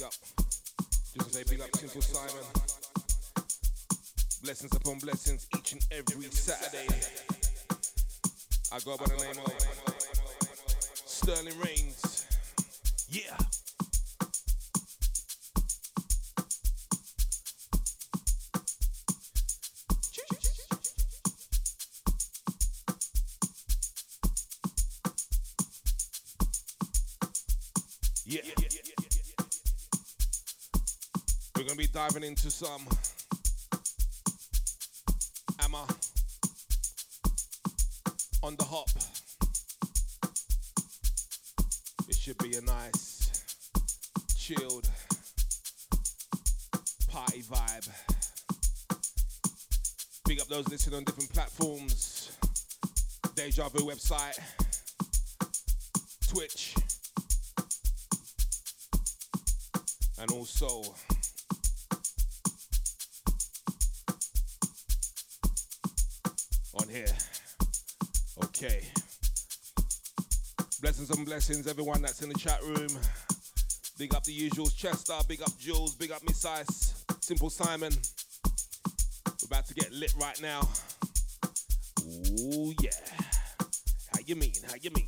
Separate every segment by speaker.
Speaker 1: Big up. Just say big up Simple Simon. Blessings upon blessings each and every Saturday. I go by the name of Sterling Reigns. Yeah. Be diving into some Ama on the hop. It should be a nice, chilled party vibe. Big up those listening on different platforms. Deja Vu website, Twitch, and also here. Okay. Blessings and blessings, everyone that's in the chat room. Big up the usuals, Chester, big up Jules, big up Miss Ice, Simple Simon. We're about to get lit right now. Ooh yeah. How you mean? How you mean?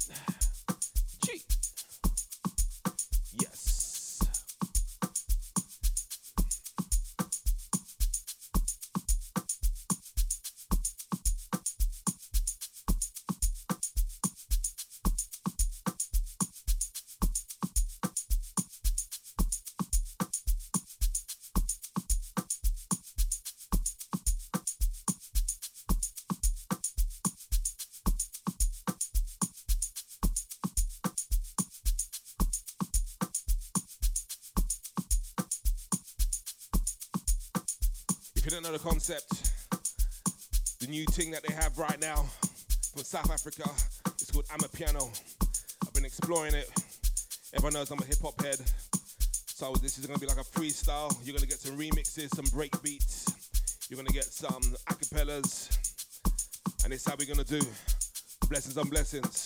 Speaker 1: Don't know the concept, the new thing that they have right now from South Africa, it's called Amapiano. I've been exploring it. Everyone knows I'm a hip hop head. So this is gonna be like a freestyle. You're gonna get some remixes, some break beats. You're gonna get some acapellas. And it's how we're gonna do. Blessings on blessings.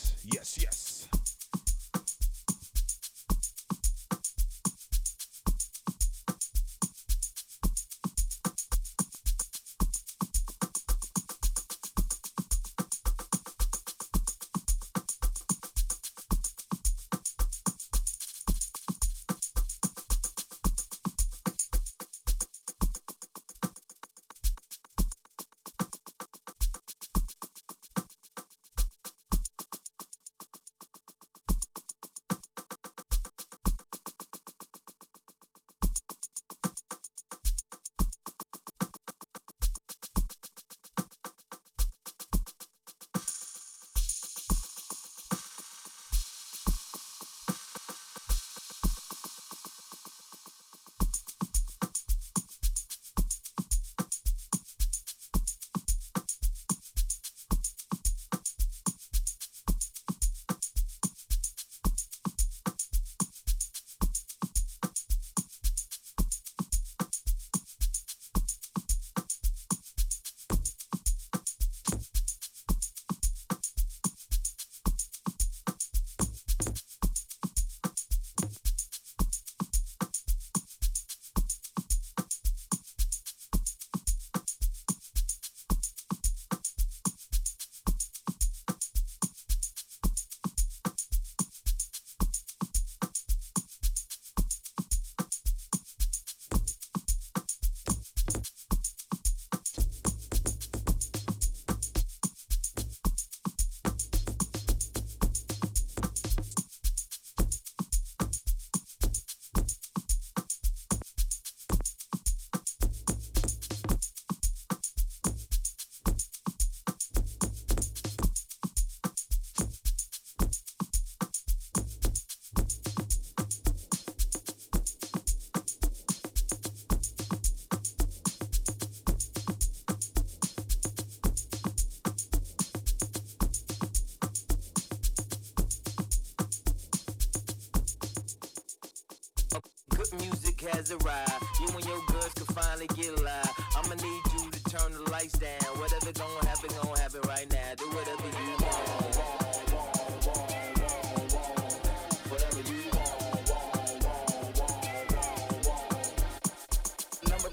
Speaker 2: Good music has arrived. You and your girls can finally get live. I'ma need you to turn the lights down. Whatever gonna happen, gonna happen right now. Do whatever you want. want, want, want, want, want. Whatever you want.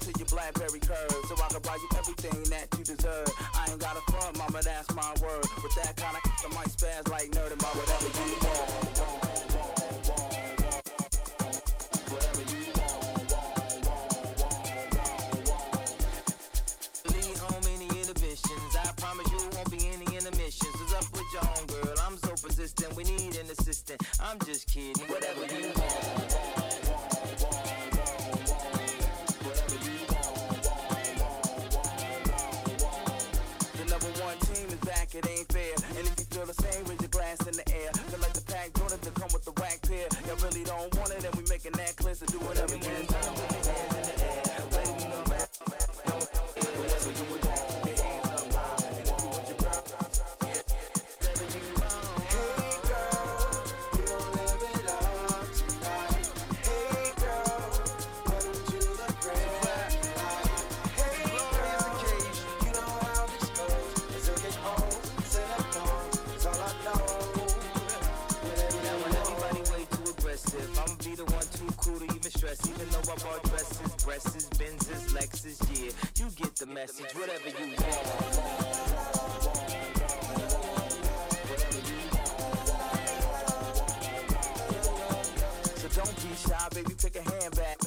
Speaker 3: to your blackberry curve So I can buy you everything that you deserve I ain't got a front, mama, that's my word With that kind of I might spaz like nerd and buy whatever you want
Speaker 4: persistent. We need an assistant. I'm just kidding. Whatever you want. Wa, whatever you want.
Speaker 3: The number one team is back, it ain't fair. And if you feel the same, raise your glass in the air. Feel like the pack Jordan to come with the whack pair. Y'all really don't want it, and we making that clear. So do whatever pick a hand back.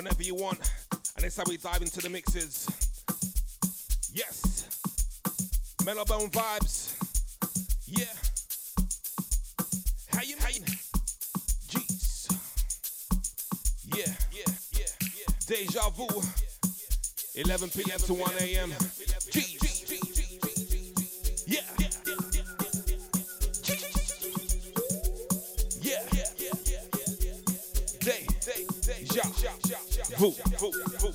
Speaker 1: Whenever you want. And that's how we dive into the mixes. Yes. Mellowbone vibes. Yeah. How you mean? Jeez. Yeah, yeah, yeah, yeah. Deja vu. 11 p.m. to 1 a.m. Ja vous, vous,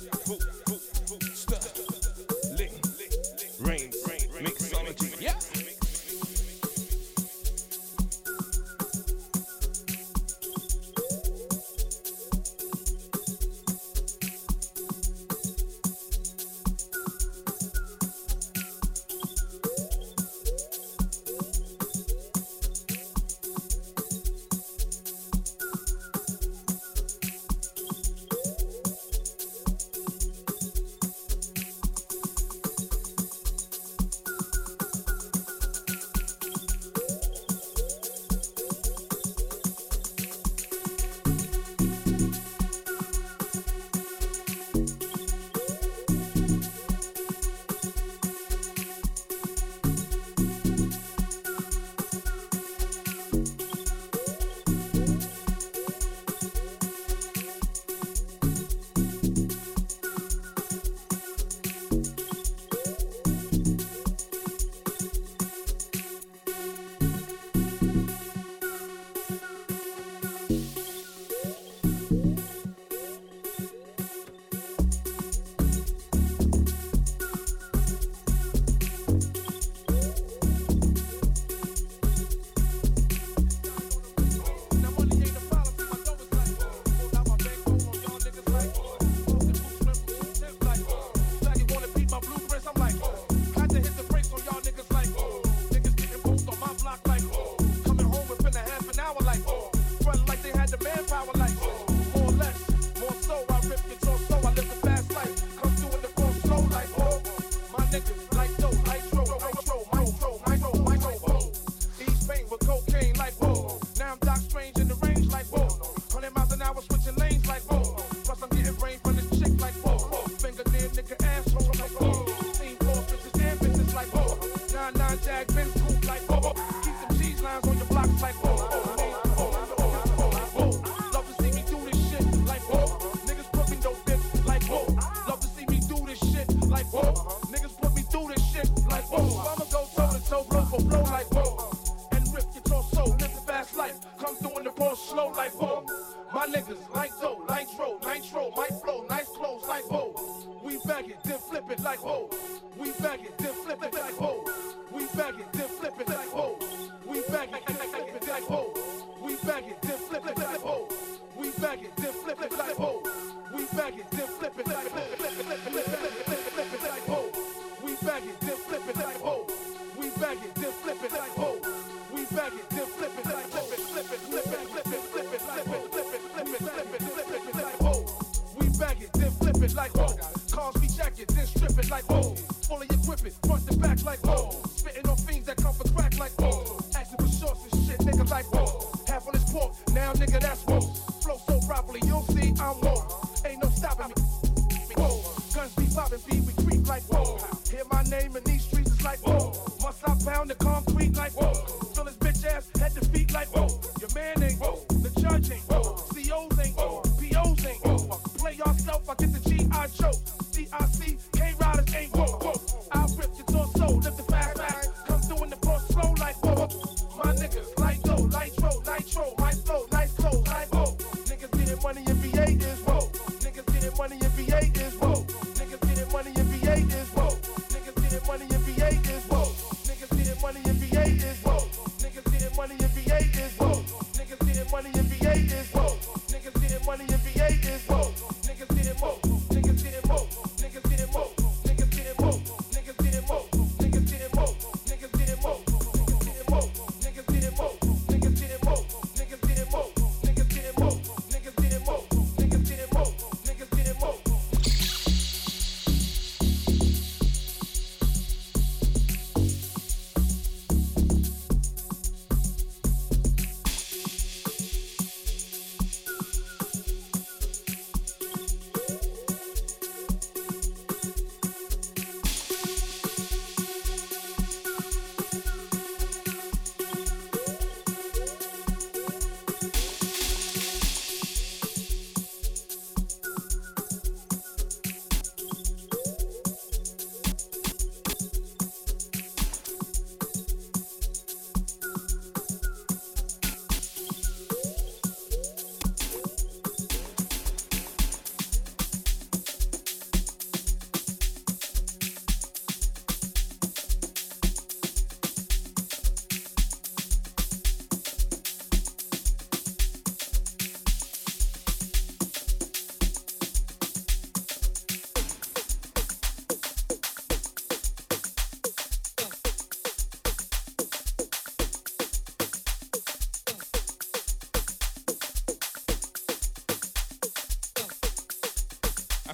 Speaker 5: whoa. Uh-huh. Niggas put me through this shit like whoa. Uh-huh. I'ma go toe to toe, blow for blow like whoa. Uh-huh. And rip your torso, live the fast life. Come through in the ball slow like whoa. My niggas like dough, like nitro, might flow, nice clothes like whoa. We back it, then flip it like whoa. We back it, then flip it like whoa. We back
Speaker 6: it.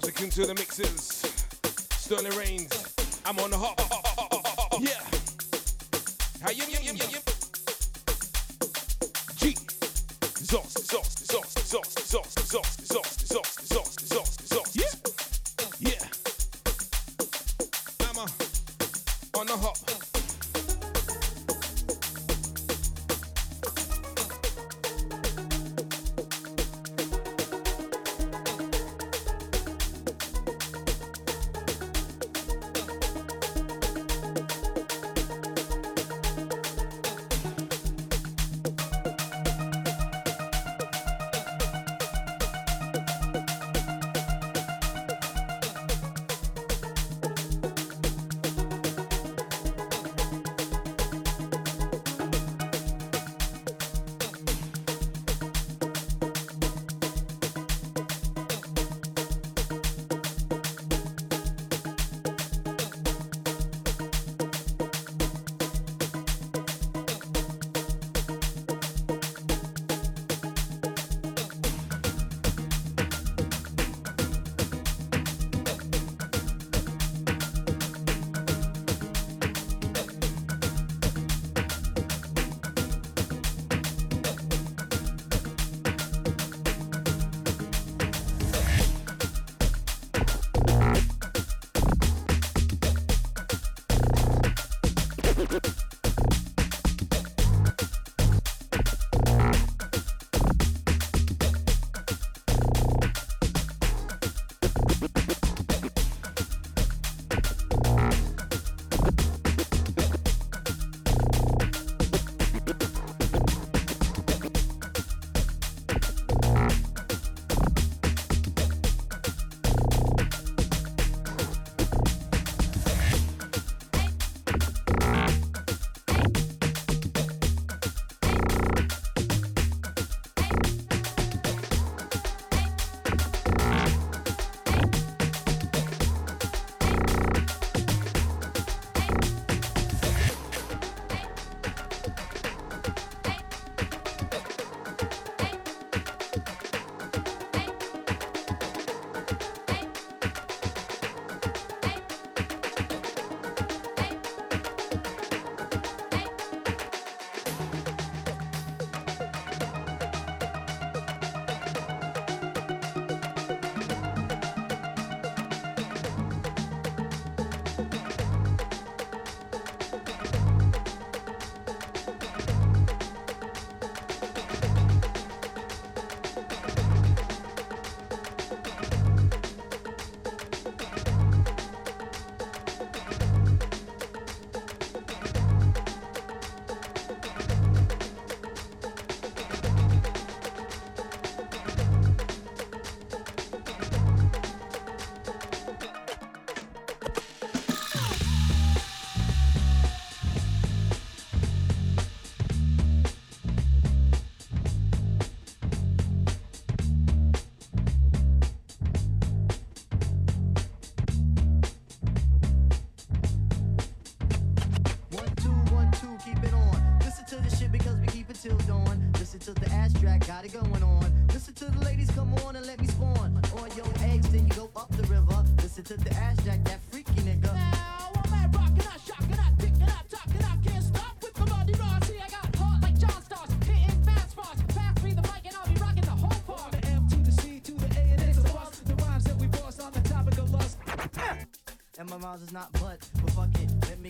Speaker 6: Patrick into the mixes. Sterling Reigns, I'm on the hop. Yeah. How you, you, you, you, you. G.
Speaker 7: Zoss, zoss, zoss, zoss, zoss, zoss.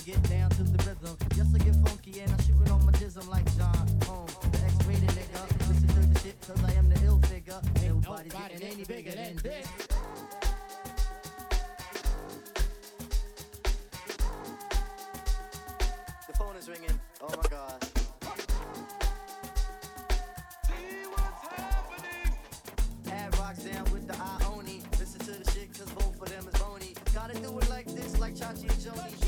Speaker 7: get down to the rhythm. Yes, I get funky and I'm shooting on my jism like John Holmes. The X-rated nigga. Listen to the shit, cause I am the ill figure. Ain't nobody getting any bigger than this. The phone is ringing. Oh my god. down with the Ioni. Listen to the cause both of them is bony. Gotta do it like this, like Chachi and Joni.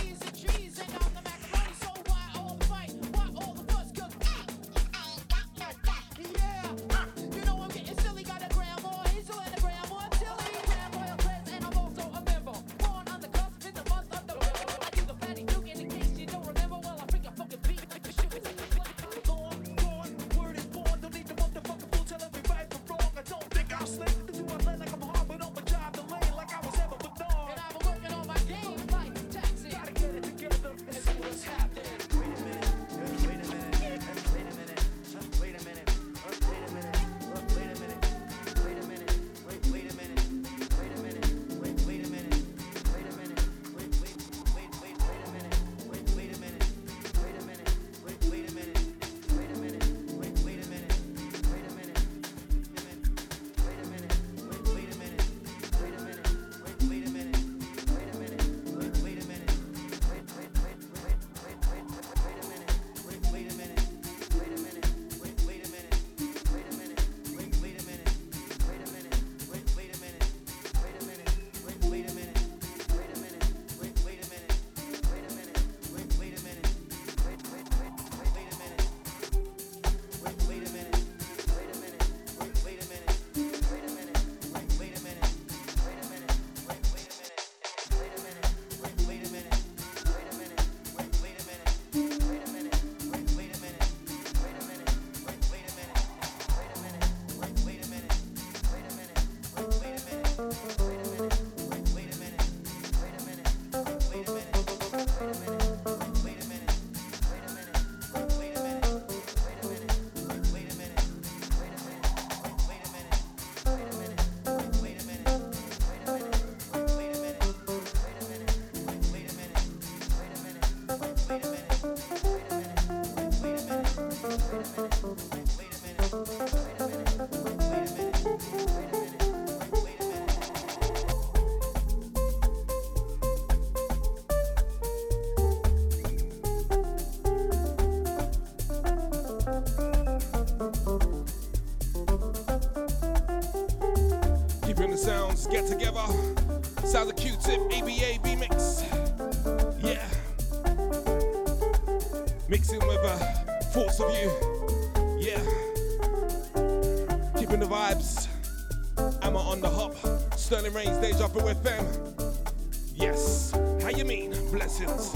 Speaker 8: Get together.
Speaker 1: Sounds of Q-Tip, ABA, B-Mix. Yeah. Mixing with uh, thoughts of you. Yeah. Keeping the vibes. Ama on the hop. Sterling Reigns, Deja Vu FM. Yes. How you mean? Blessings.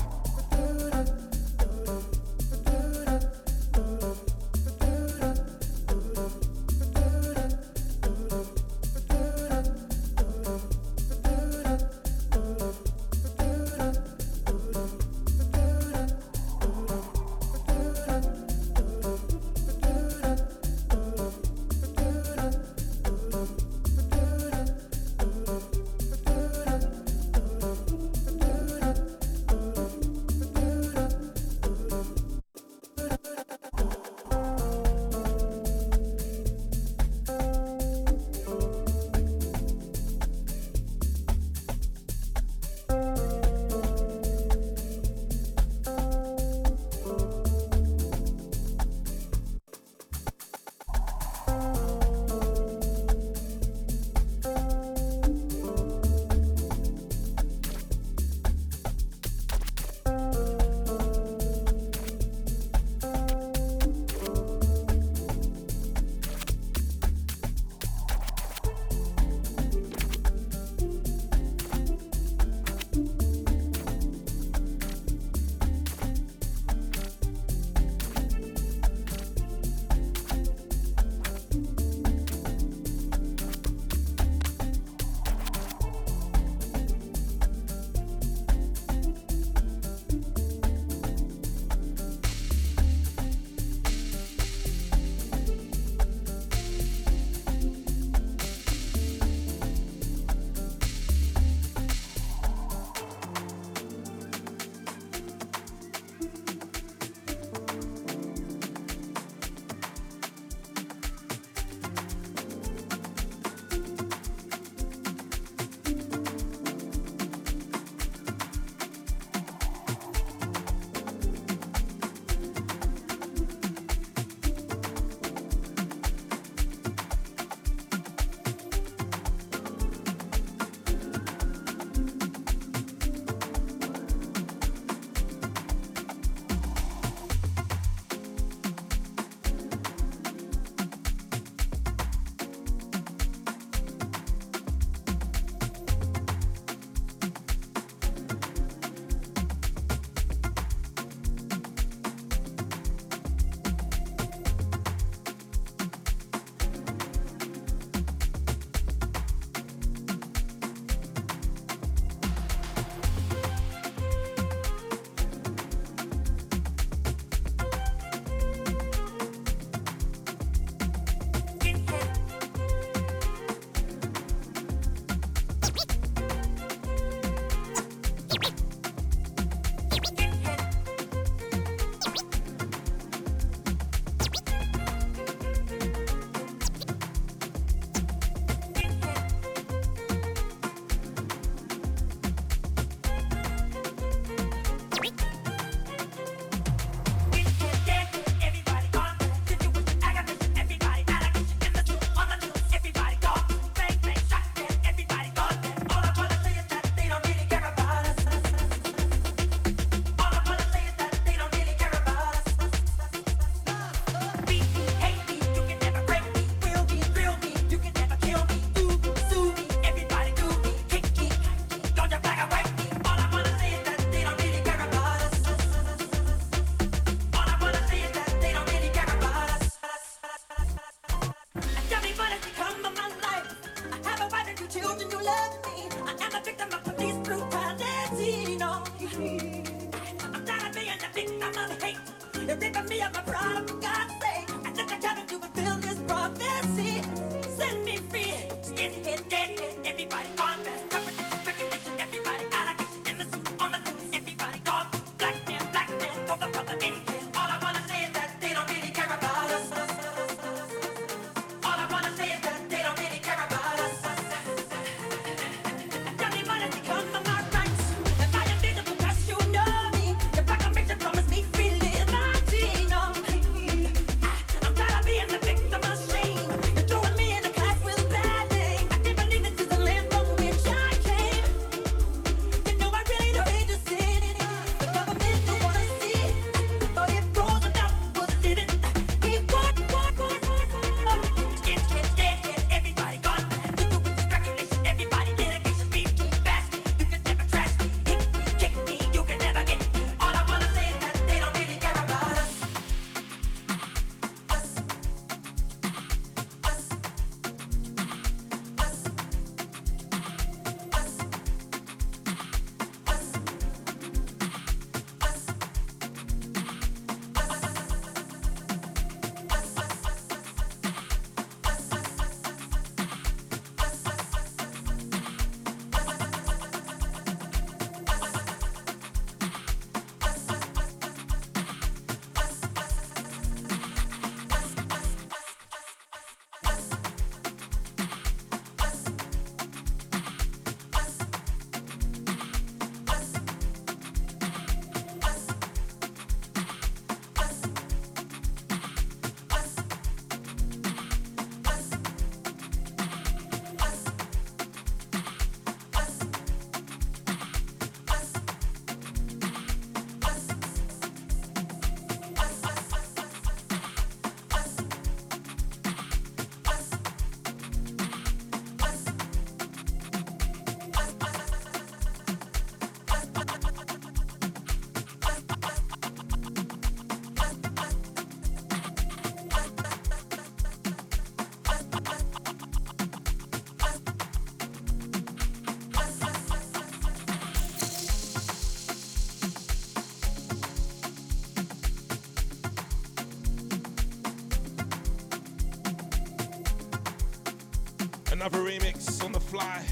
Speaker 1: Another remix on the fly.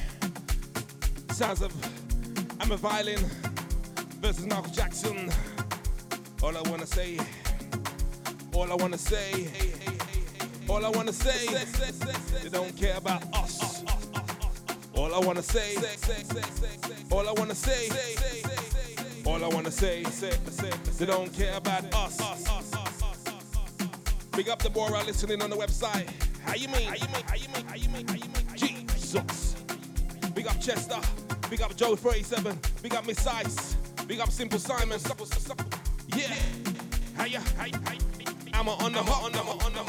Speaker 1: Sounds of I'm a violin versus Michael Jackson. All I wanna say, all I wanna say, all I wanna say, they don't care about us. All I wanna say, all I wanna say, all I wanna say, they don't care about us. Big up the Bora listening on the website. How you mean? How you mean? How you mean? How you mean? Big up Joe 37. Big up Miss Ice. Big up Simple Simon. Yeah. You? How you? I'm on the hot on the hot on the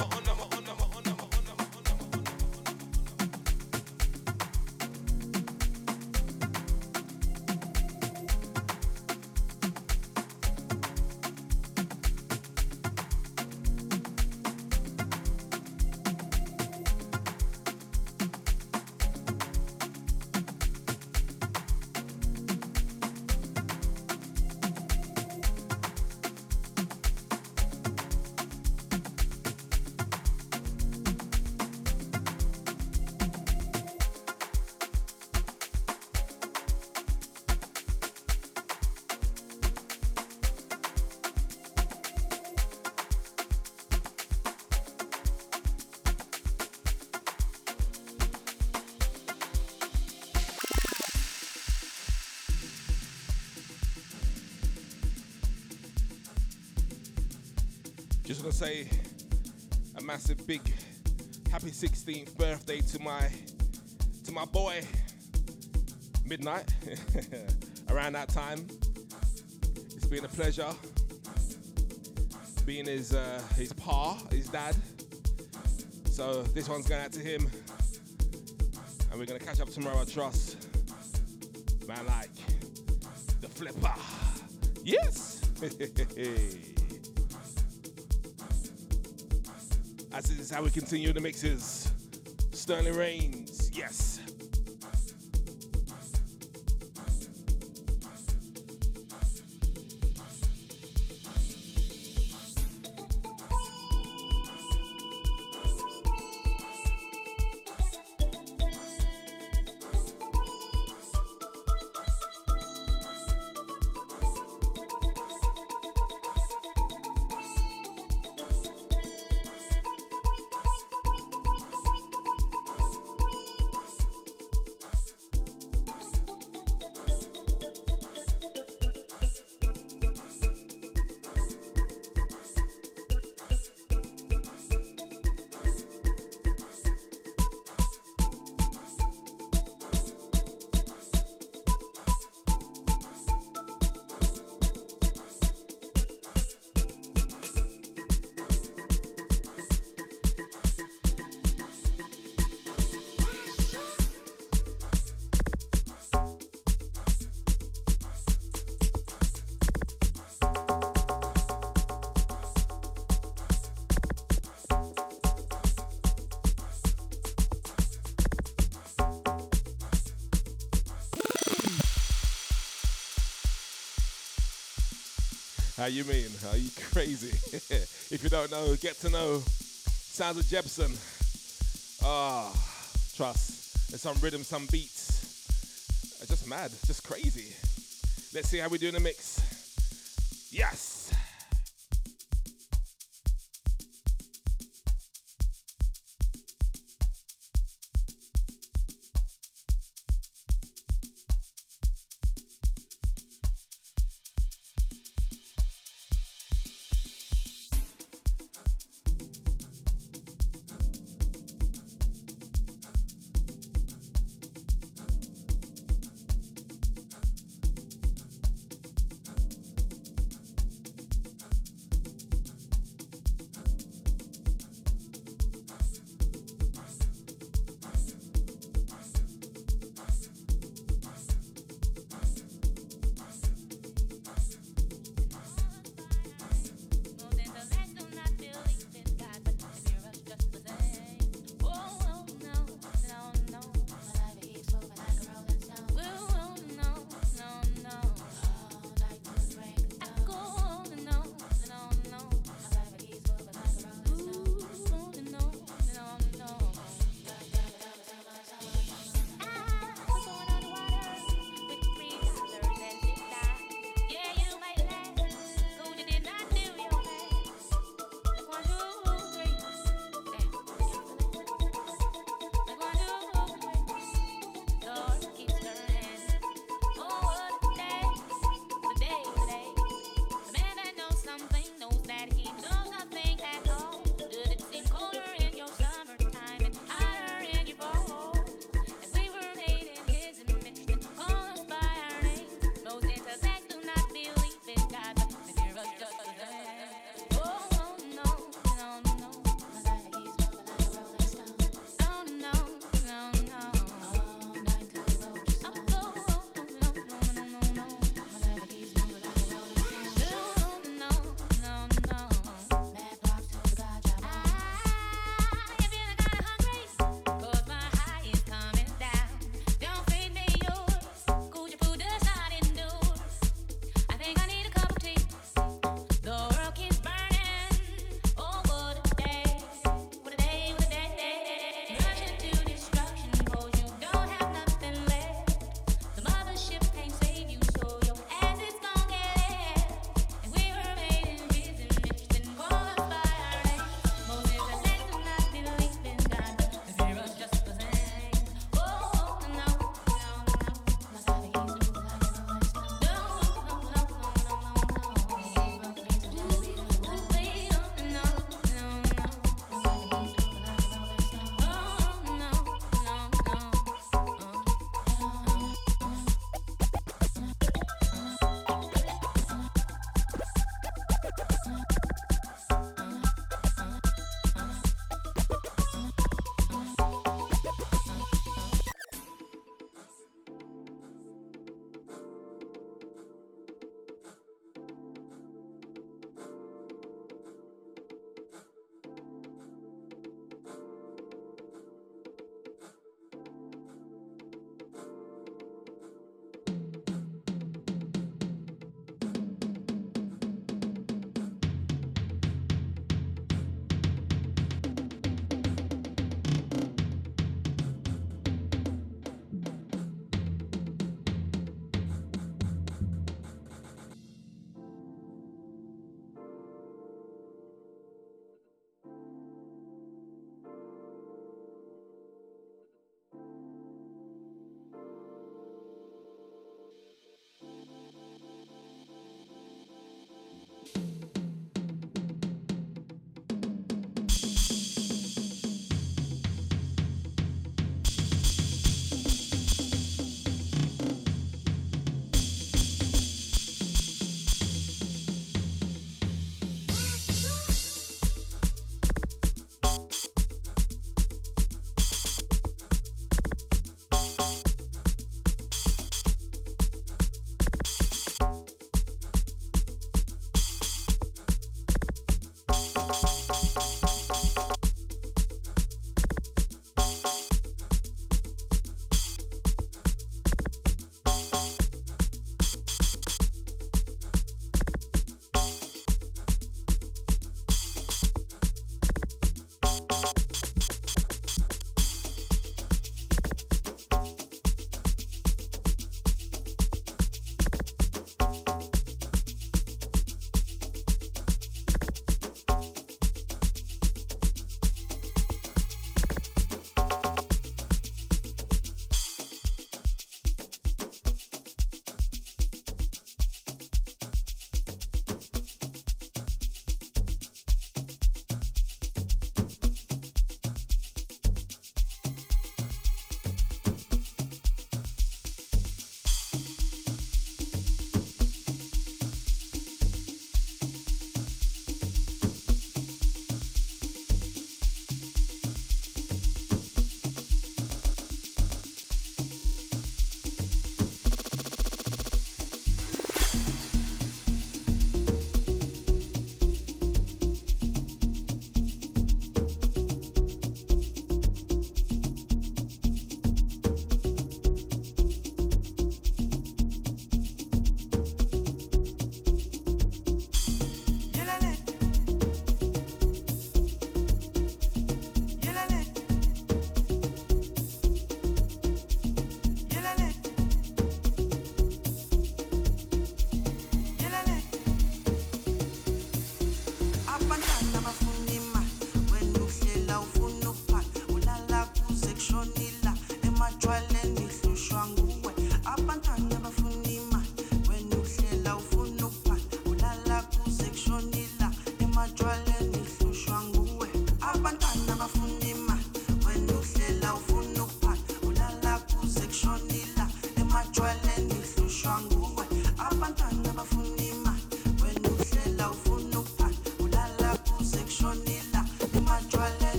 Speaker 1: say a massive big happy 16th birthday to my to my boy. Midnight. Around that time. It's been a pleasure being his uh, his pa, his dad. So this one's going out to him. And we're gonna catch up tomorrow, I trust. Man like the flipper. Yes! As this is how we continue the mixes. Sterling Reigns, yes. How you mean? Are you crazy? if you don't know, get to know. Sounds of Jebson. Ah, trust. There's some rhythm, some beats. Just mad, just crazy. Let's see how we do in the mix.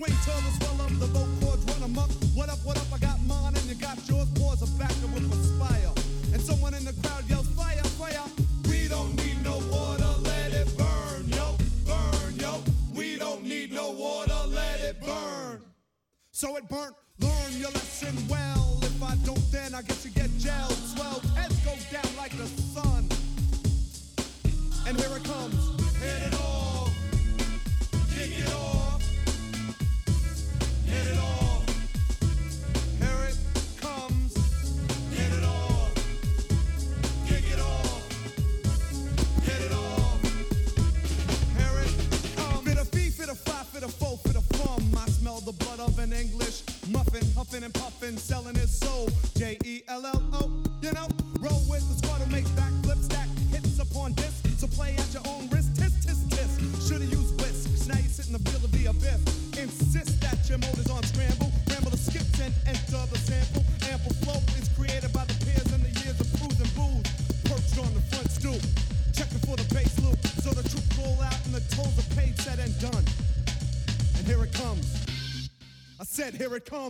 Speaker 9: Wait till the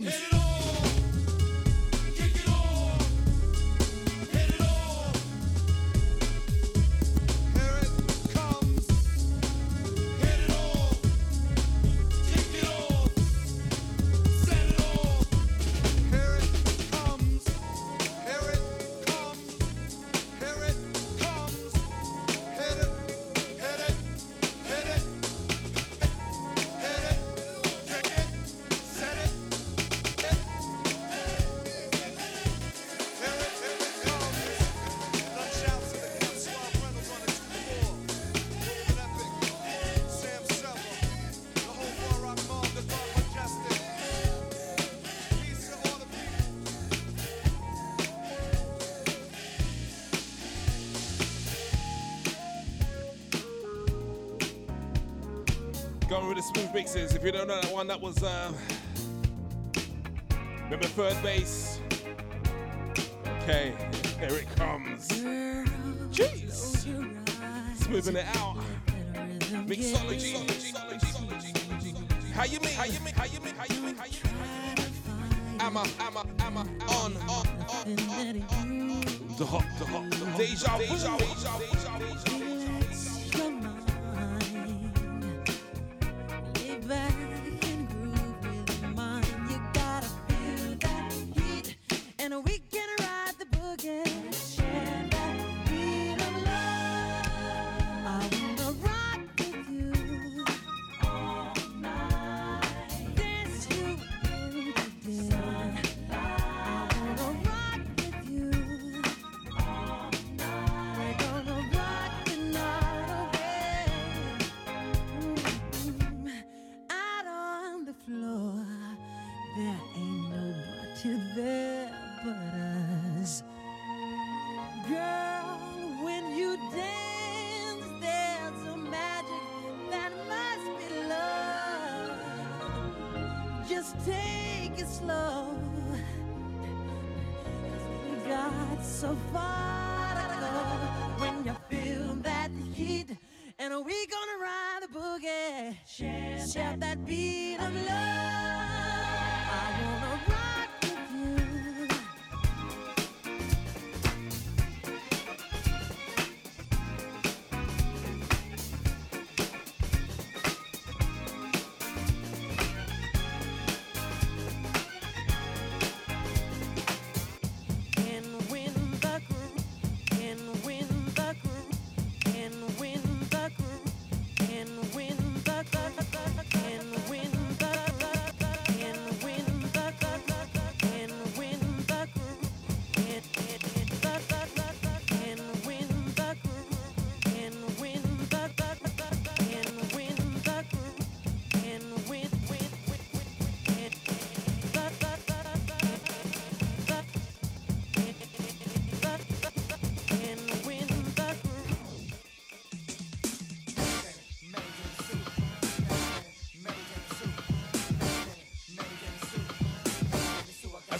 Speaker 10: promise. one with the
Speaker 11: smooth mixes. If you don't know that one, that was uh, remember third base. Okay, here it comes. Jeez, smoothing it out. Mixology. How you mean? How you mean? How you mean? How you mean? How you mean? Am I? Am I? Am I? On? On? On? On? on, on. The hop. The hop. The hop. Deja vu.
Speaker 1: that beat.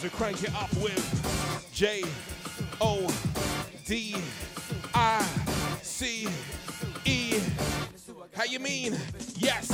Speaker 11: as we crank it up with J O D I C E. How you mean? Yes.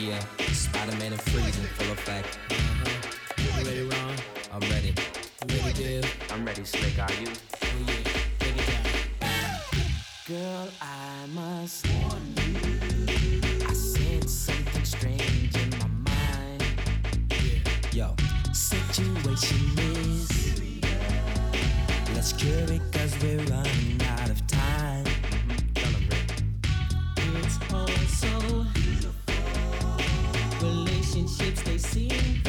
Speaker 4: Yeah. Spider-Man and freezing, full effect. Uh-huh.
Speaker 12: You ready, Ron?
Speaker 4: I'm ready.
Speaker 12: You ready, Div?
Speaker 2: I'm ready, Slick. Are you?
Speaker 12: Oh yeah, take it down.
Speaker 4: Girl, I must warn you. I sense something strange in my mind. Yeah. Yo, situation is. Let's cure it cause we're running out seem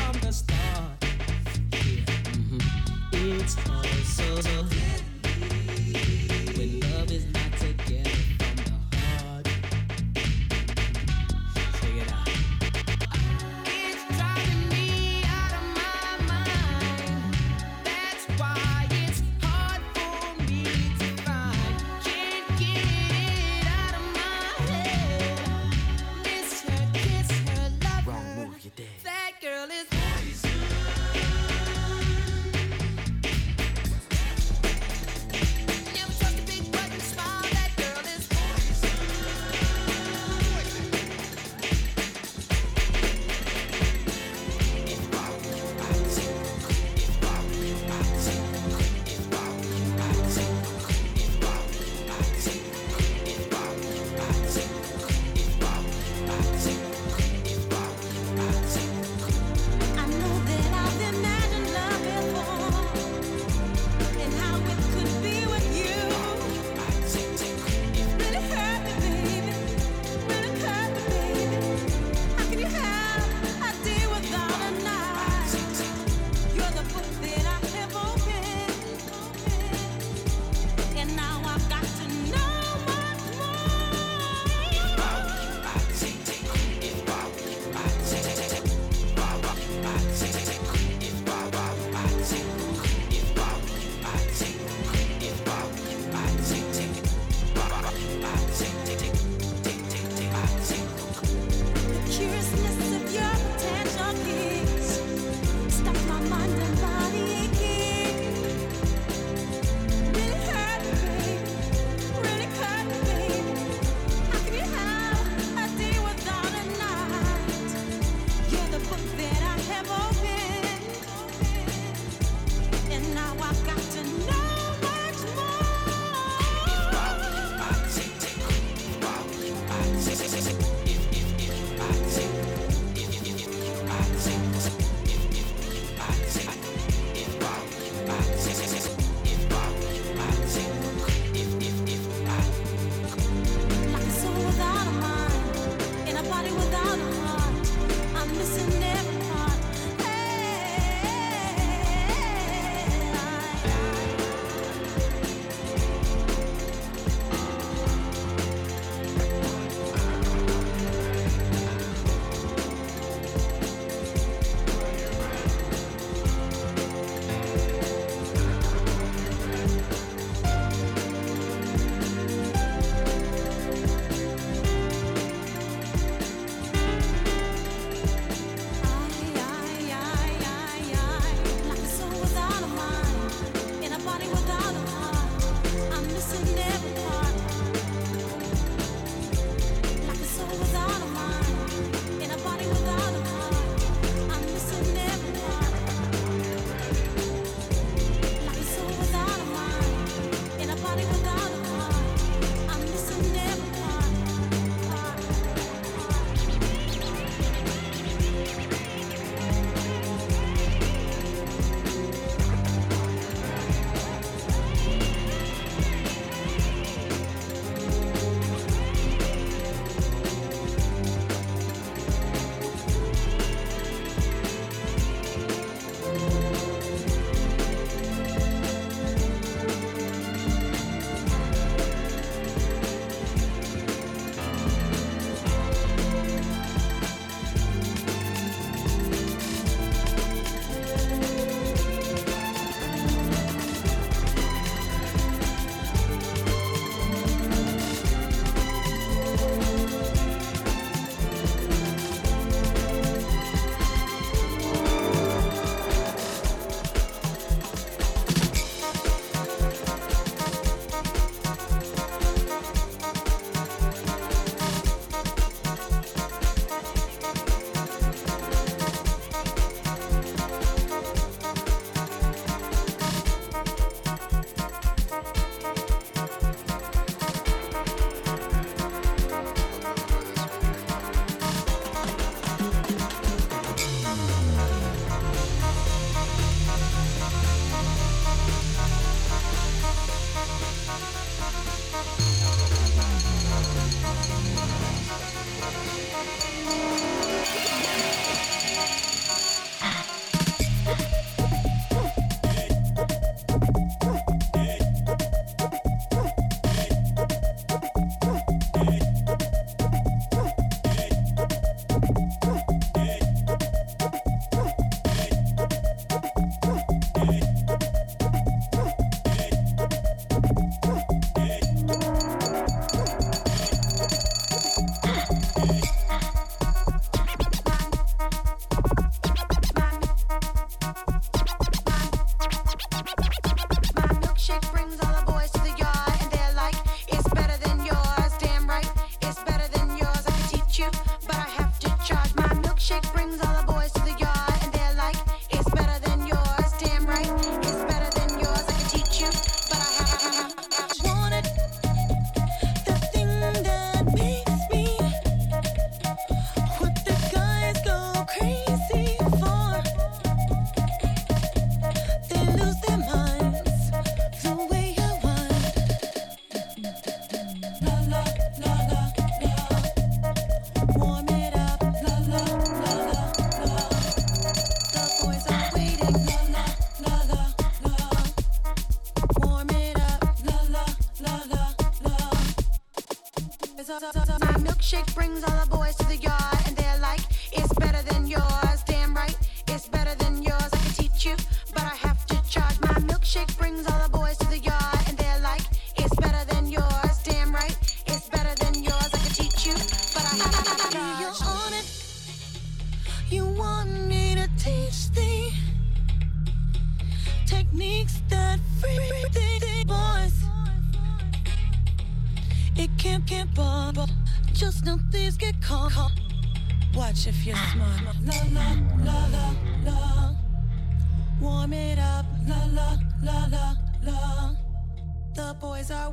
Speaker 4: It
Speaker 13: brings all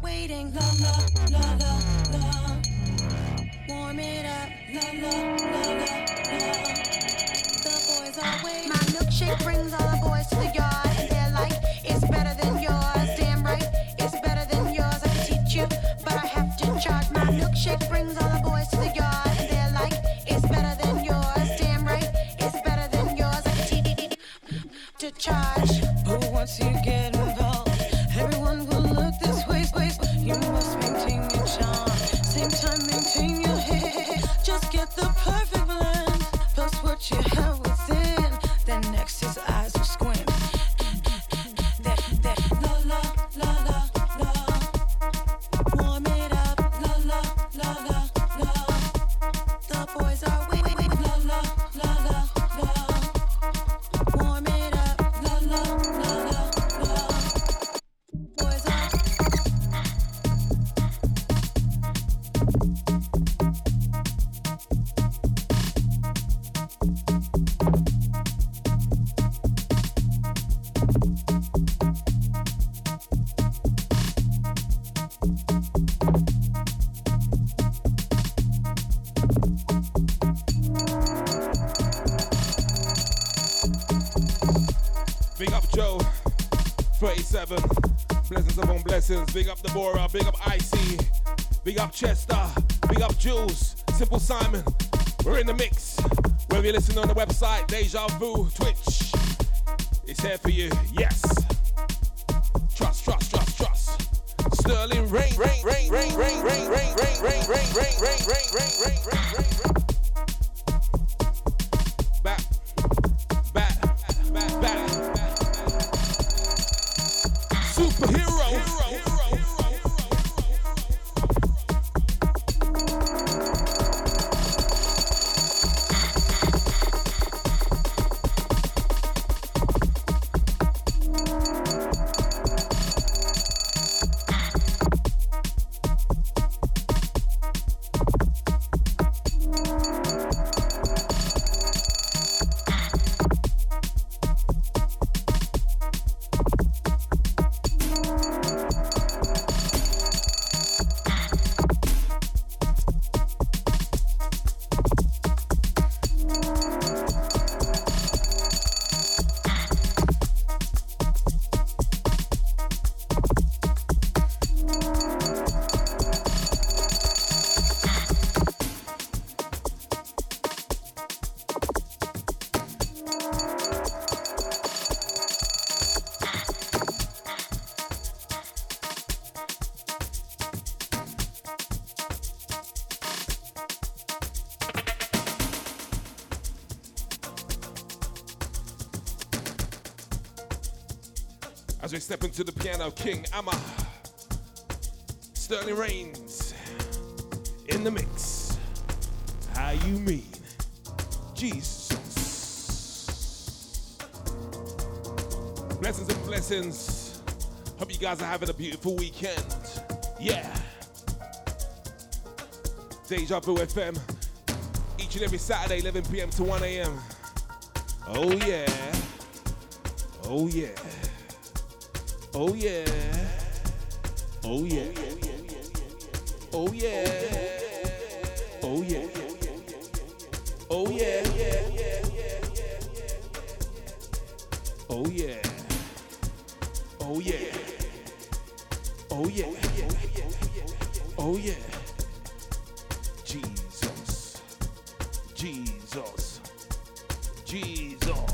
Speaker 13: waiting. La la la la la. Warm it up. La la la la la. The boys are waiting. My milkshake brings all the boys to the yard, they're like, it's better than yours. Damn right, it's better than yours. I can teach you, but I have to charge. My milkshake brings all
Speaker 1: Blessings. Big up Deborah. Big up Icy. Big up Chester. Big up Jules. Simple Simon. We're in the mix. Whether you're listening on the website, Deja Vu, Twitch, it's here for you. Yes. Trust, trust, trust, trust. Sterling rain, rain, rain, rain, rain, rain, rain, rain, rain, rain, rain, rain, rain, King Ama, Sterling Reigns in the mix. How you mean? Jesus. Blessings and blessings. Hope you guys are having a beautiful weekend. Yeah. Deja Vu FM. Each
Speaker 14: and every Saturday, 11 p.m. to 1 a.m. Oh, yeah. Oh, yeah. Oh yeah. Oh yeah. Oh yeah. Oh yeah. Oh yeah. Oh yeah. Oh yeah. Oh yeah. Oh yeah. Jesus. Jesus. Jesus.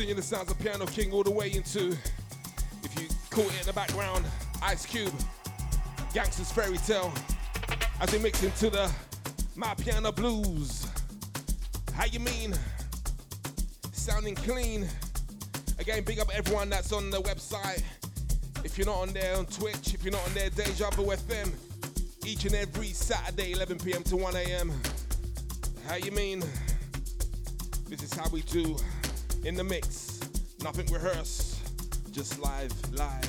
Speaker 1: Continue the sounds of Piano King all the way into, if you caught it in the background, Ice Cube, Gangster's Fairy Tale, as we mix into the My Piano Blues. How you mean? Sounding clean. Again, big up everyone that's on the website. If you're not on there on Twitch, if you're not on there, Deja Vu FM, each and every Saturday, 11 p.m. to 1 a.m. How you mean? This is how we do in the mix nothing rehearsed, just live, live.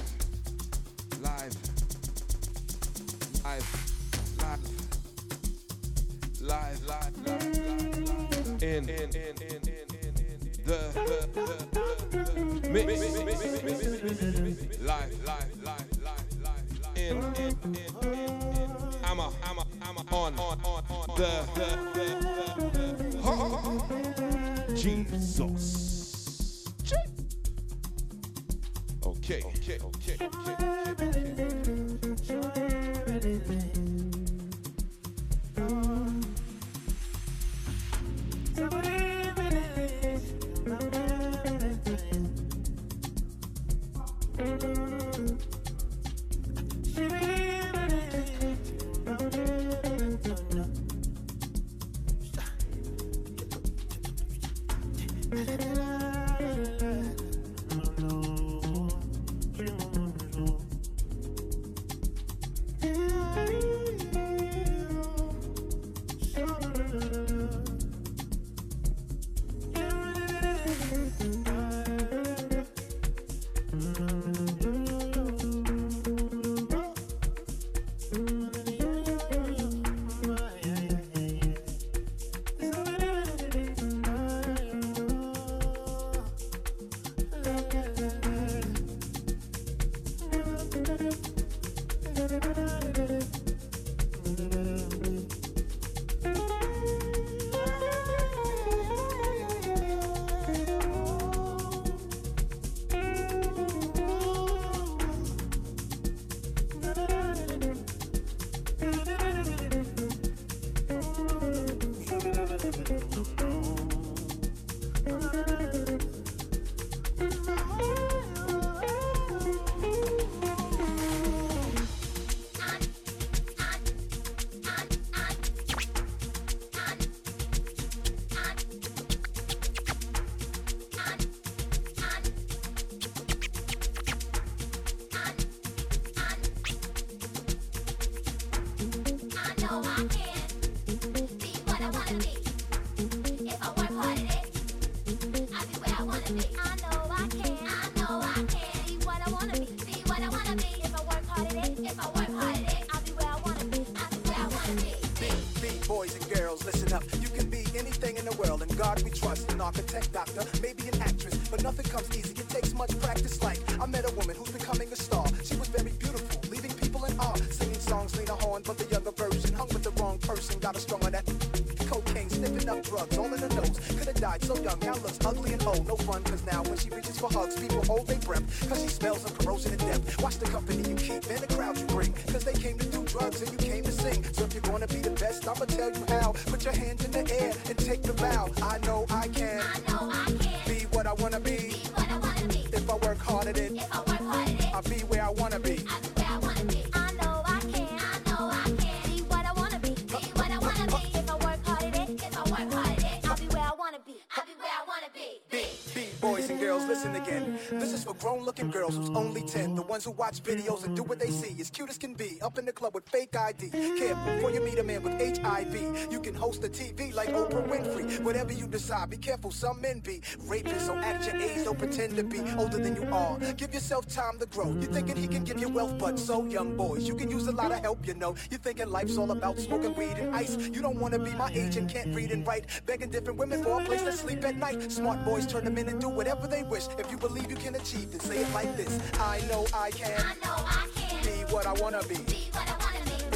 Speaker 15: watch videos and do what they see. As cute as can be, up in the club with ID. Care before you meet a man with HIV. You can host a TV like Oprah Winfrey. Whatever you decide, be careful. Some men be rapists, so at your age, don't pretend to be older than you are. Give yourself time to grow. You're thinking he can give you wealth, but so young boys, you can use a lot of help, you know. You're thinking life's all about smoking weed and ice. You don't wanna be my age and can't read and write. Begging different women for a place to sleep at night. Smart boys turn them in and do whatever they wish. If you believe you can achieve, then say it like this. I know I can.
Speaker 16: I know I can.
Speaker 15: Be what I wanna be.
Speaker 16: be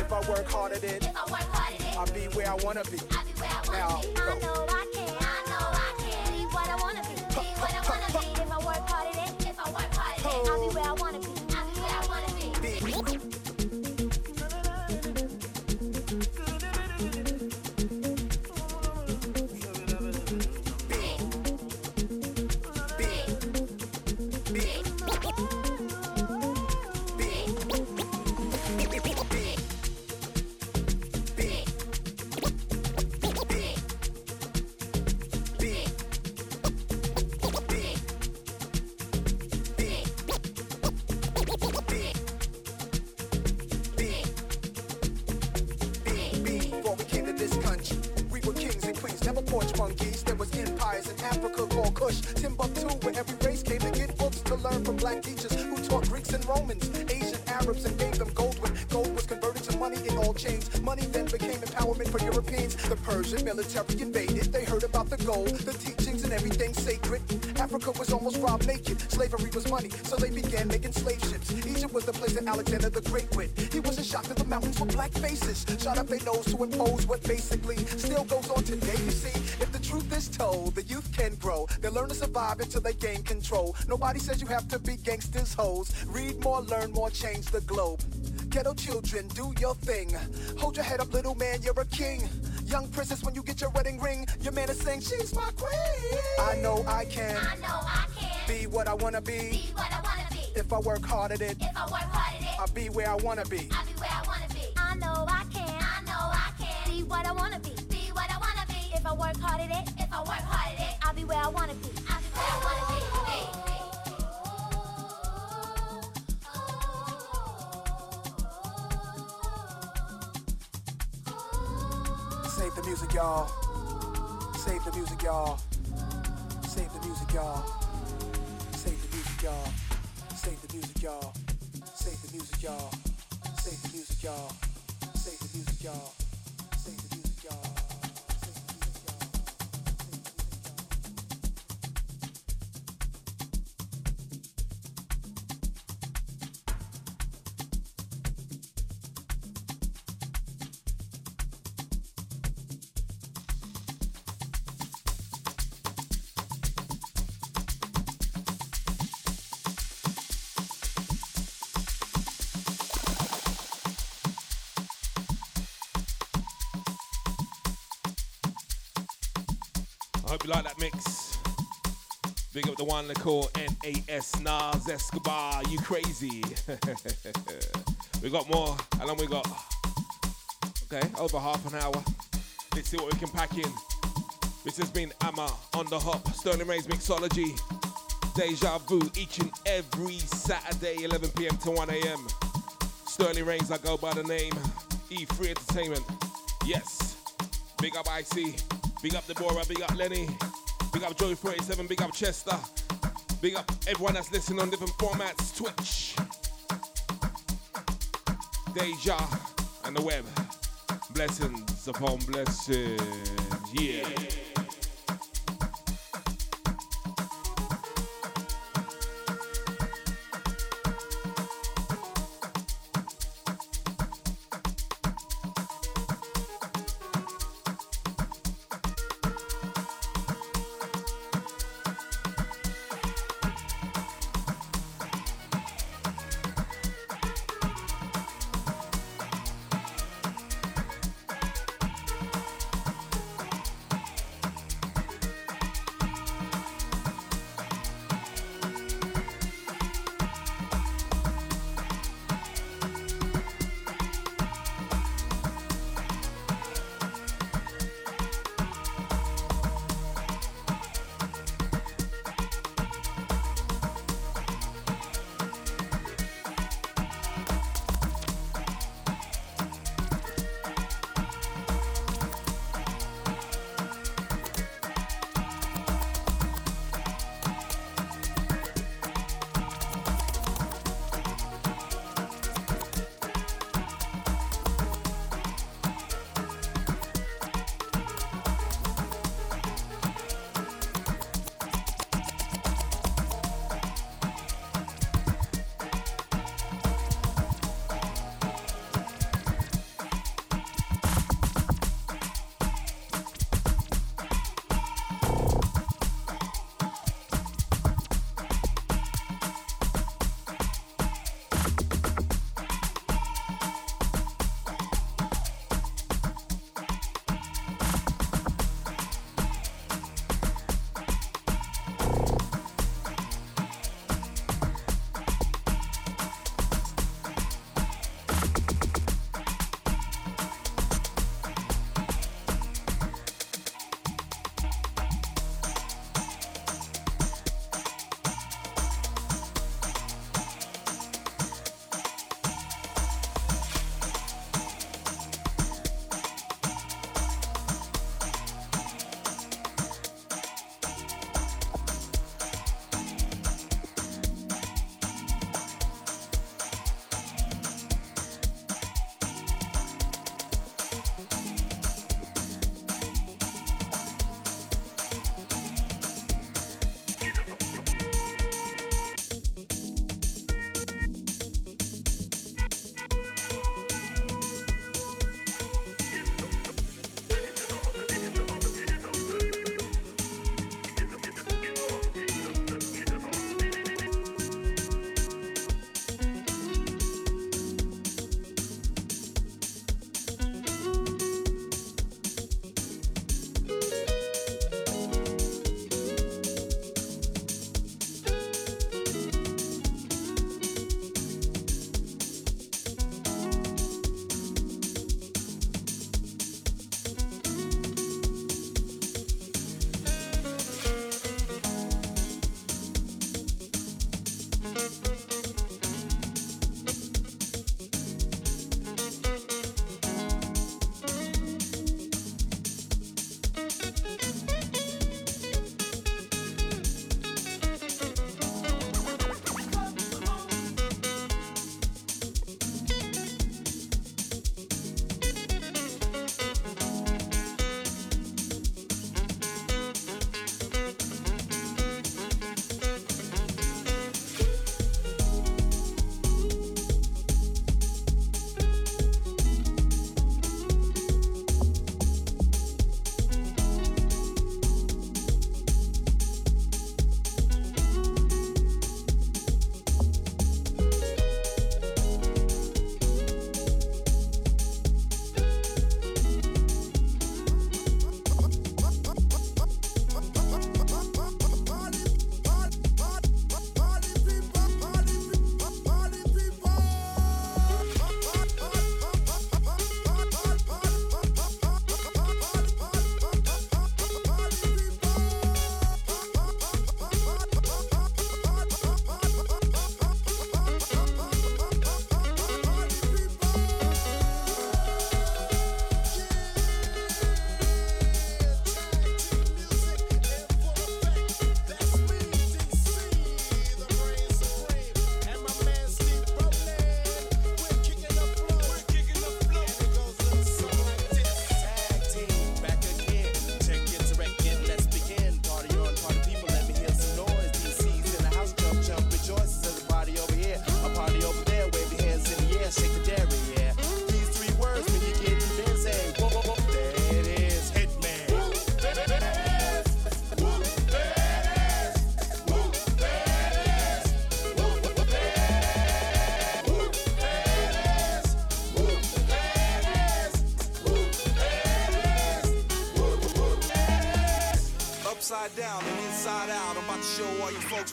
Speaker 15: if I work hard at it,
Speaker 16: if I work hard at it,
Speaker 15: I'll be where I wanna be.
Speaker 16: I'll be where I wanna
Speaker 15: now,
Speaker 16: be. I know I
Speaker 15: porch monkeys. There was empires in Africa called Kush, Timbuktu, where every race came to get books to learn from black teachers who taught Greeks and Romans, Asian Arabs, and gave them gold when gold was converted to money in all chains. Money then became empowerment for Europeans. The Persian military invaded. They heard about the gold, the teachings, and everything sacred. Africa was almost robbed naked. Slavery was money, so they began making slave ships. Egypt was the place that Alexander the Great went. He was a shock that the mountains were black faces. Shot up their nose to impose what basically still goes on today. You see the youth can grow. They learn to survive until they gain control. Nobody says you have to be gangsters, hoes. Read more, learn more, change the globe. Ghetto children, do your thing. Hold your head up, little man, you're a king. Young princess, when you get your wedding ring, your man is saying, She's my queen. I know I can.
Speaker 16: I know I can
Speaker 15: Be what I wanna be.
Speaker 16: be what I wanna be.
Speaker 15: If I work hard at it,
Speaker 16: If I work hard at it,
Speaker 15: I'll be where I wanna be.
Speaker 16: I'll be where I wanna be. I know I can. I know I can be what I wanna be. Be what I wanna be. If I work hard at it, if I work hard at it, I'll be where I wanna be. I'll be where I wanna be.
Speaker 15: Save the music, y'all. Save the music, y'all. Save the music, y'all. Save the music, y'all. Save the music, y'all. Save the music, y'all. Save the music, y'all. Save the music, y'all.
Speaker 1: Hope you like that mix. Big up the one they call NAS Nas Escobar. You crazy? we got more, and then we got okay over half an hour. Let's see what we can pack in. This has been Ama on the hop. Sterling Reigns mixology. Deja vu each and every Saturday, 11 p.m. to 1 a.m. Sterling Reigns, I go by the name E3 Entertainment. Yes. Big up IC. Big up Deborah. Big up Lenny. Big up Joey 47. Big up Chester. Big up everyone that's listening on different formats. Twitch. Deja and the web. Blessings upon blessings. Yeah.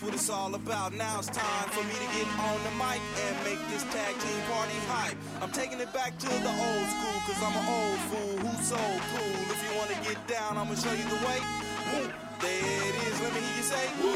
Speaker 17: What it's all about. Now it's time for me to get on the mic and make this tag team party hype. I'm taking it back to the old school, cause I'm an old fool who's so cool. If you wanna get down, I'ma show you the way. Woo, there it is, let me hear you say. Woo,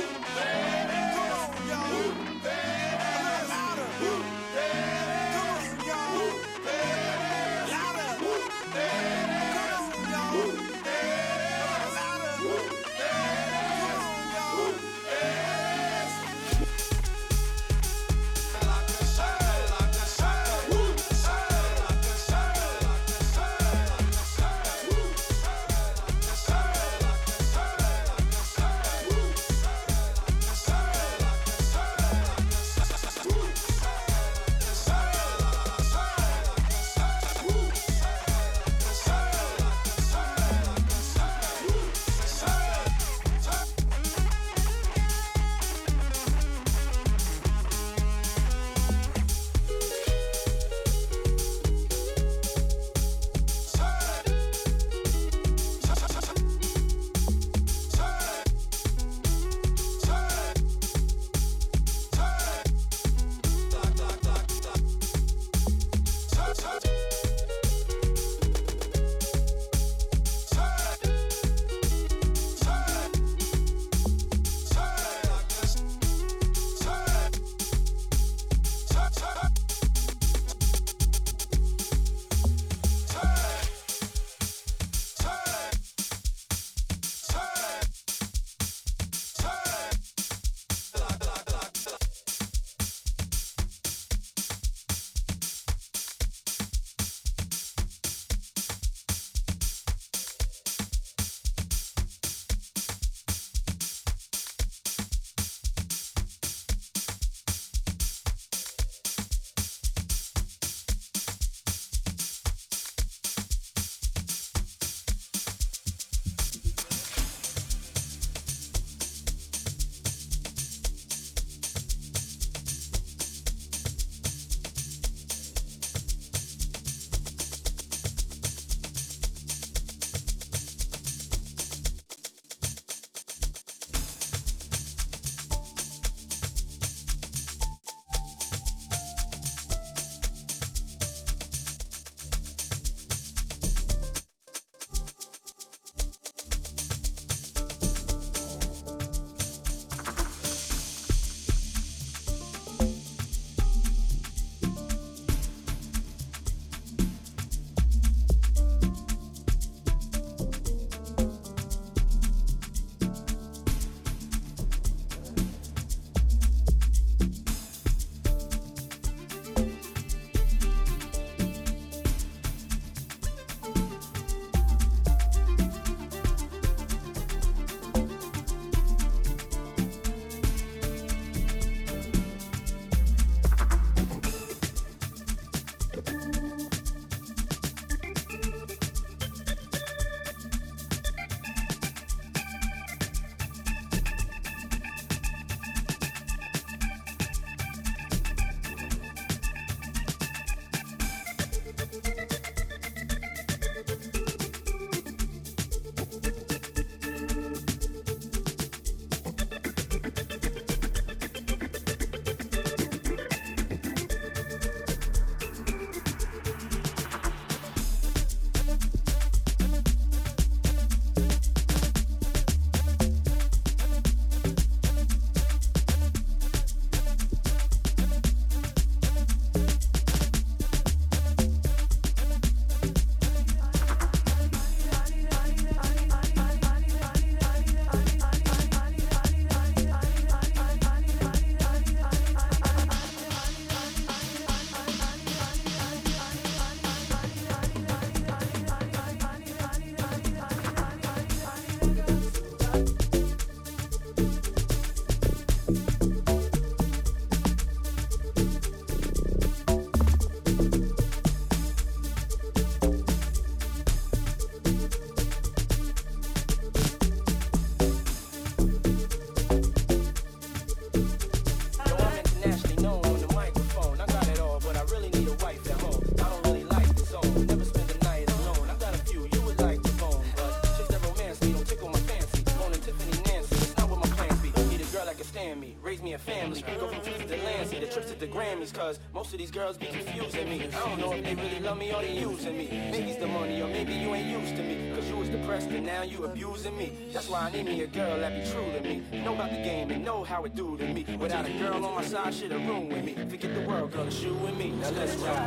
Speaker 2: Grammys, cause most of these girls be confusing me. I don't know if they really love me or they using me. Maybe it's the money, or maybe you ain't used to me. Cause you was depressed and now you abusing me. That's why I need me a girl that be true to me. Know about the game and know how it do to me. Without a girl on my side, shit a room with me. Forget the world, girl, it's you and me. Now let's ride.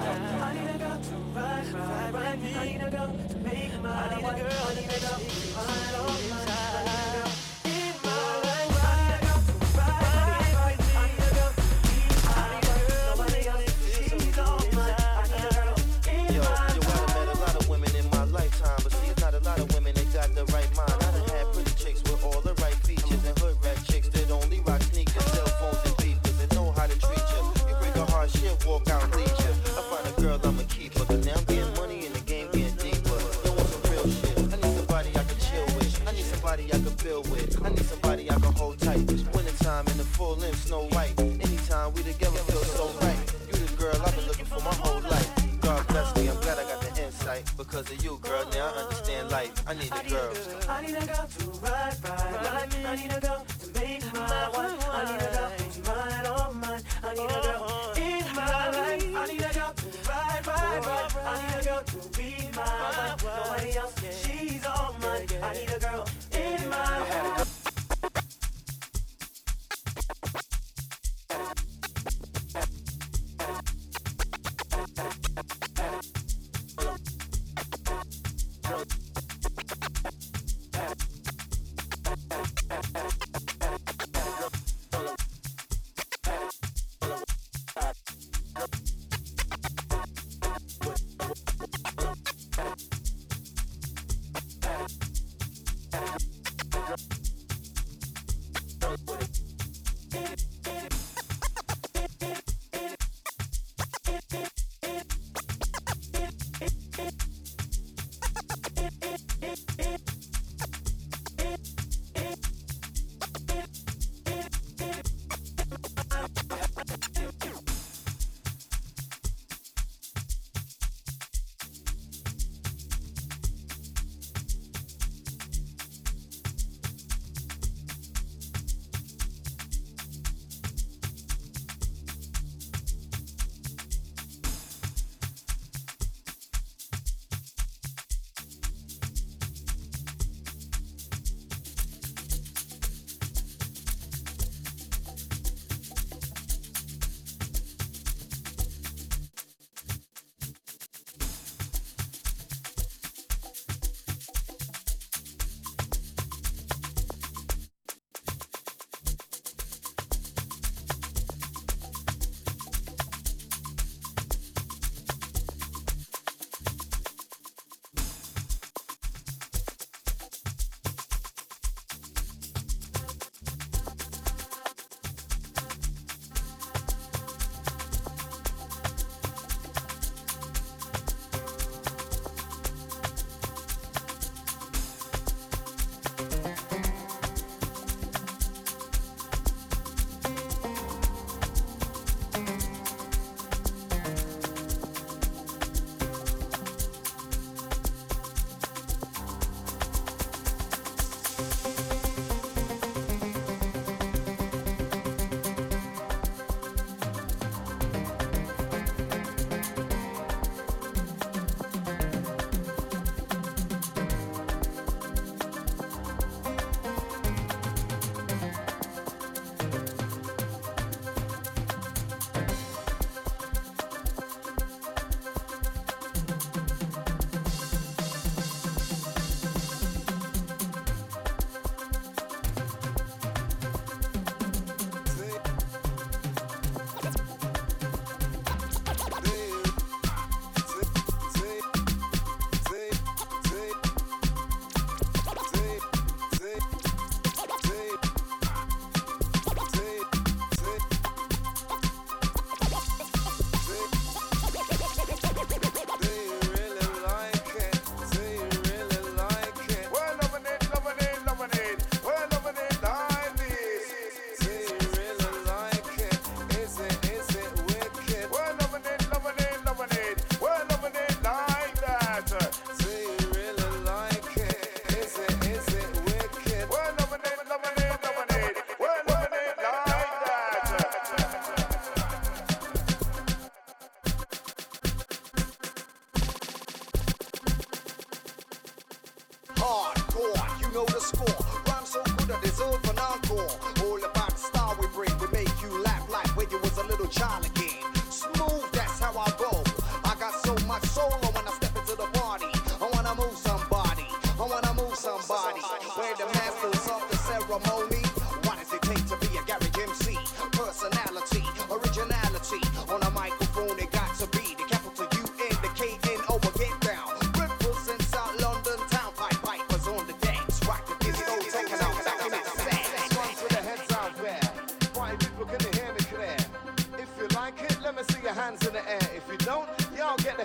Speaker 18: I need a girl to ride, ride, ride, ride me. I need a girl to make my I need a girl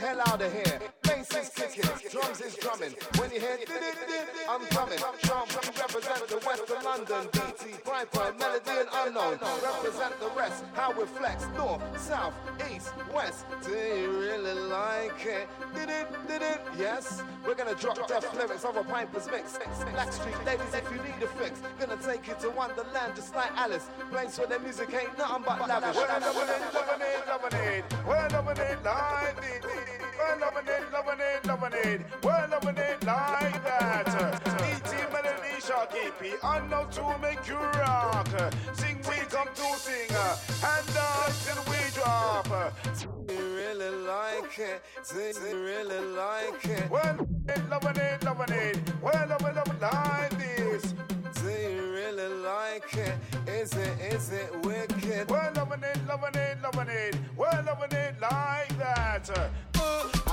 Speaker 9: hell out of here. Bass is kicking, drums is drumming. When you hear I'm coming. Trump represent the west of London. DT, Piper, Melody and Unknown. Represent the rest. How we flex. North, south, east, west. Do you really like it? Did it, did it? Yes. We're gonna drop death lyrics of a Piper's mix. Blackstreet ladies, if you need a fix. Gonna take you to Wonderland just like Alice. Place where the music ain't nothing but lavish. We're loving it, loving it, loving it. We're loving it like this. We're loving it, loving it, loving it. We're loving it like that. E.T. Melody Sharky P, I know to make you rock. Sing, we come to sing. And dance till we drop. You really like it? You really like it? Well, loving it, loving it. Well, loving, loving like this. You really like it? Is it, is it wicked? We're loving it, loving it, loving it. We're loving it like that. Uh,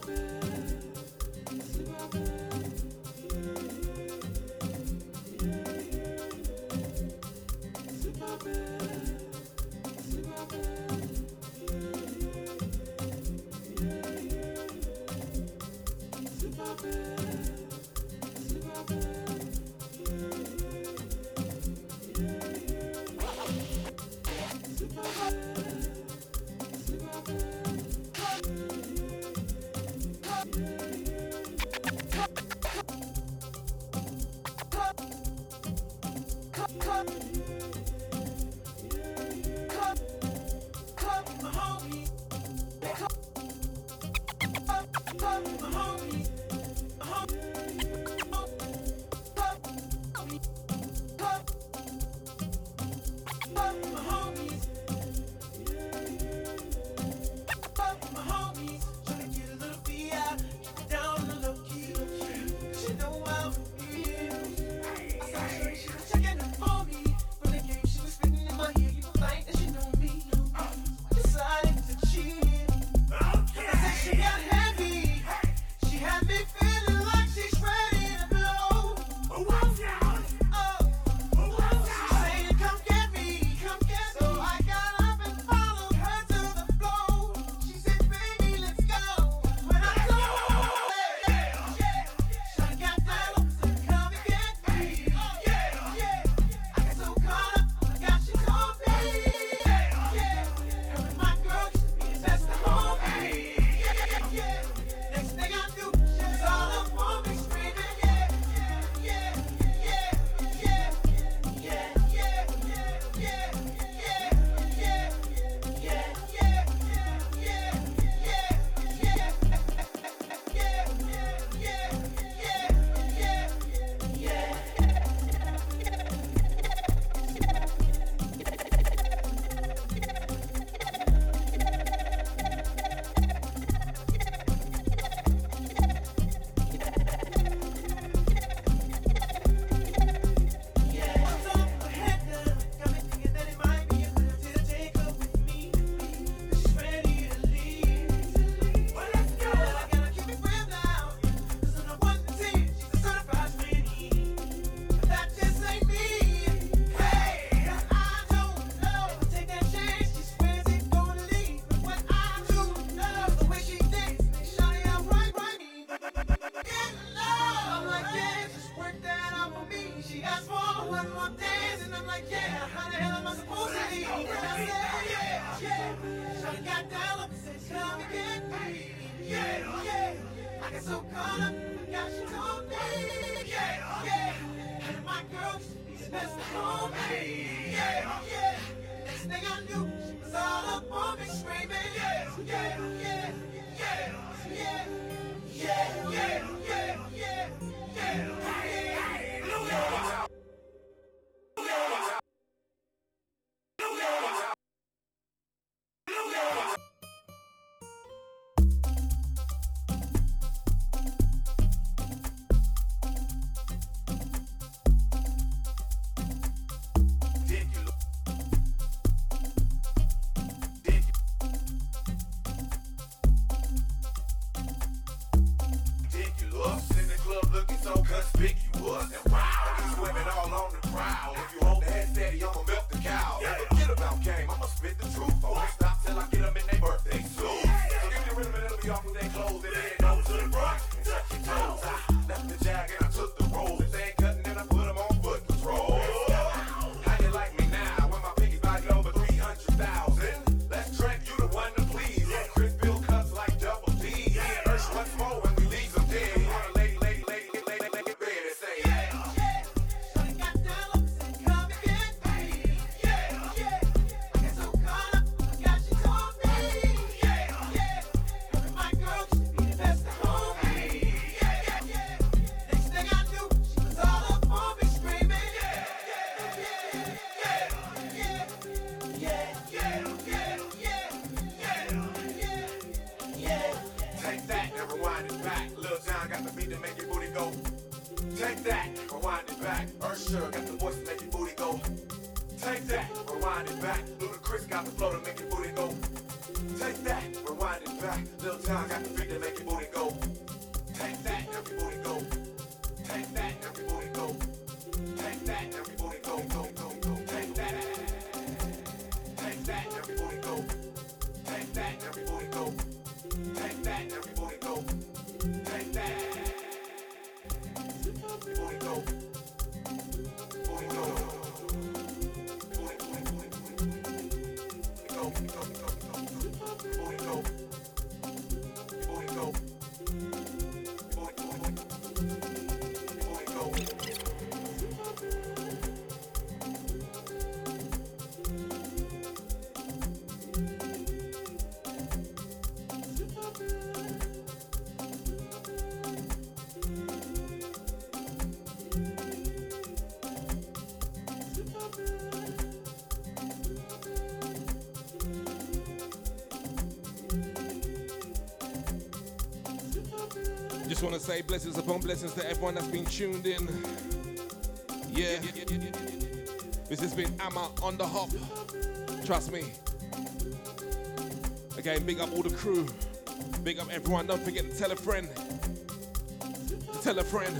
Speaker 9: love it.
Speaker 19: Mr. Homie. Yeah, yeah.
Speaker 20: Next thing I knew.
Speaker 1: Just want to say blessings upon blessings to everyone that's been tuned in. Yeah. This has been Ama on the hop. Trust me. Again, big up all the crew. Big up everyone. Don't forget to tell a friend. Tell a friend.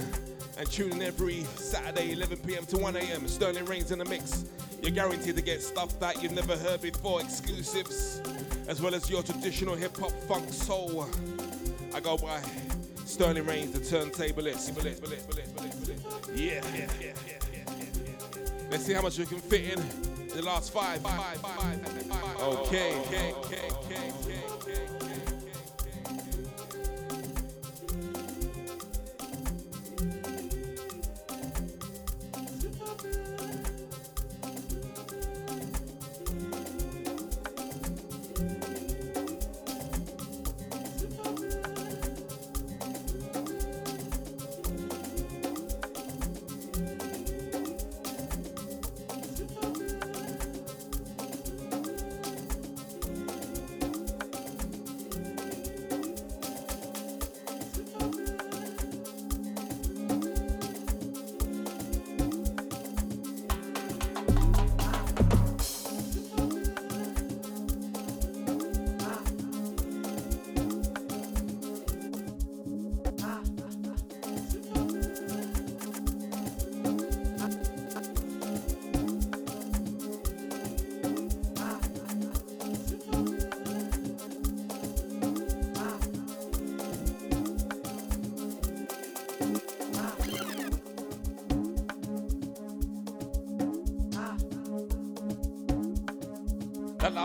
Speaker 1: And tune in every Saturday, 11 p.m. to 1 a.m. Sterling Reigns in the mix. You're guaranteed to get stuff that you've never heard before, exclusives, as well as your traditional hip hop, funk, soul. I go by Sterling Reigns, the turntablist. Yeah, yeah. Let's see how much we can fit in the last five. Okay, okay.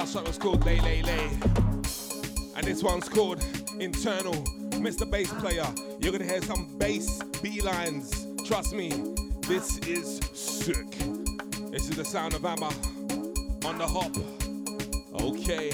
Speaker 1: Last song was called Lay Lay Lay. And this one's called Internal. Mr. Bass Player, you're gonna hear some bass B lines. Trust me, this is sick. This is the sound of Ama on the hop. Okay.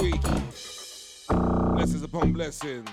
Speaker 1: Week. Blessings upon blessings.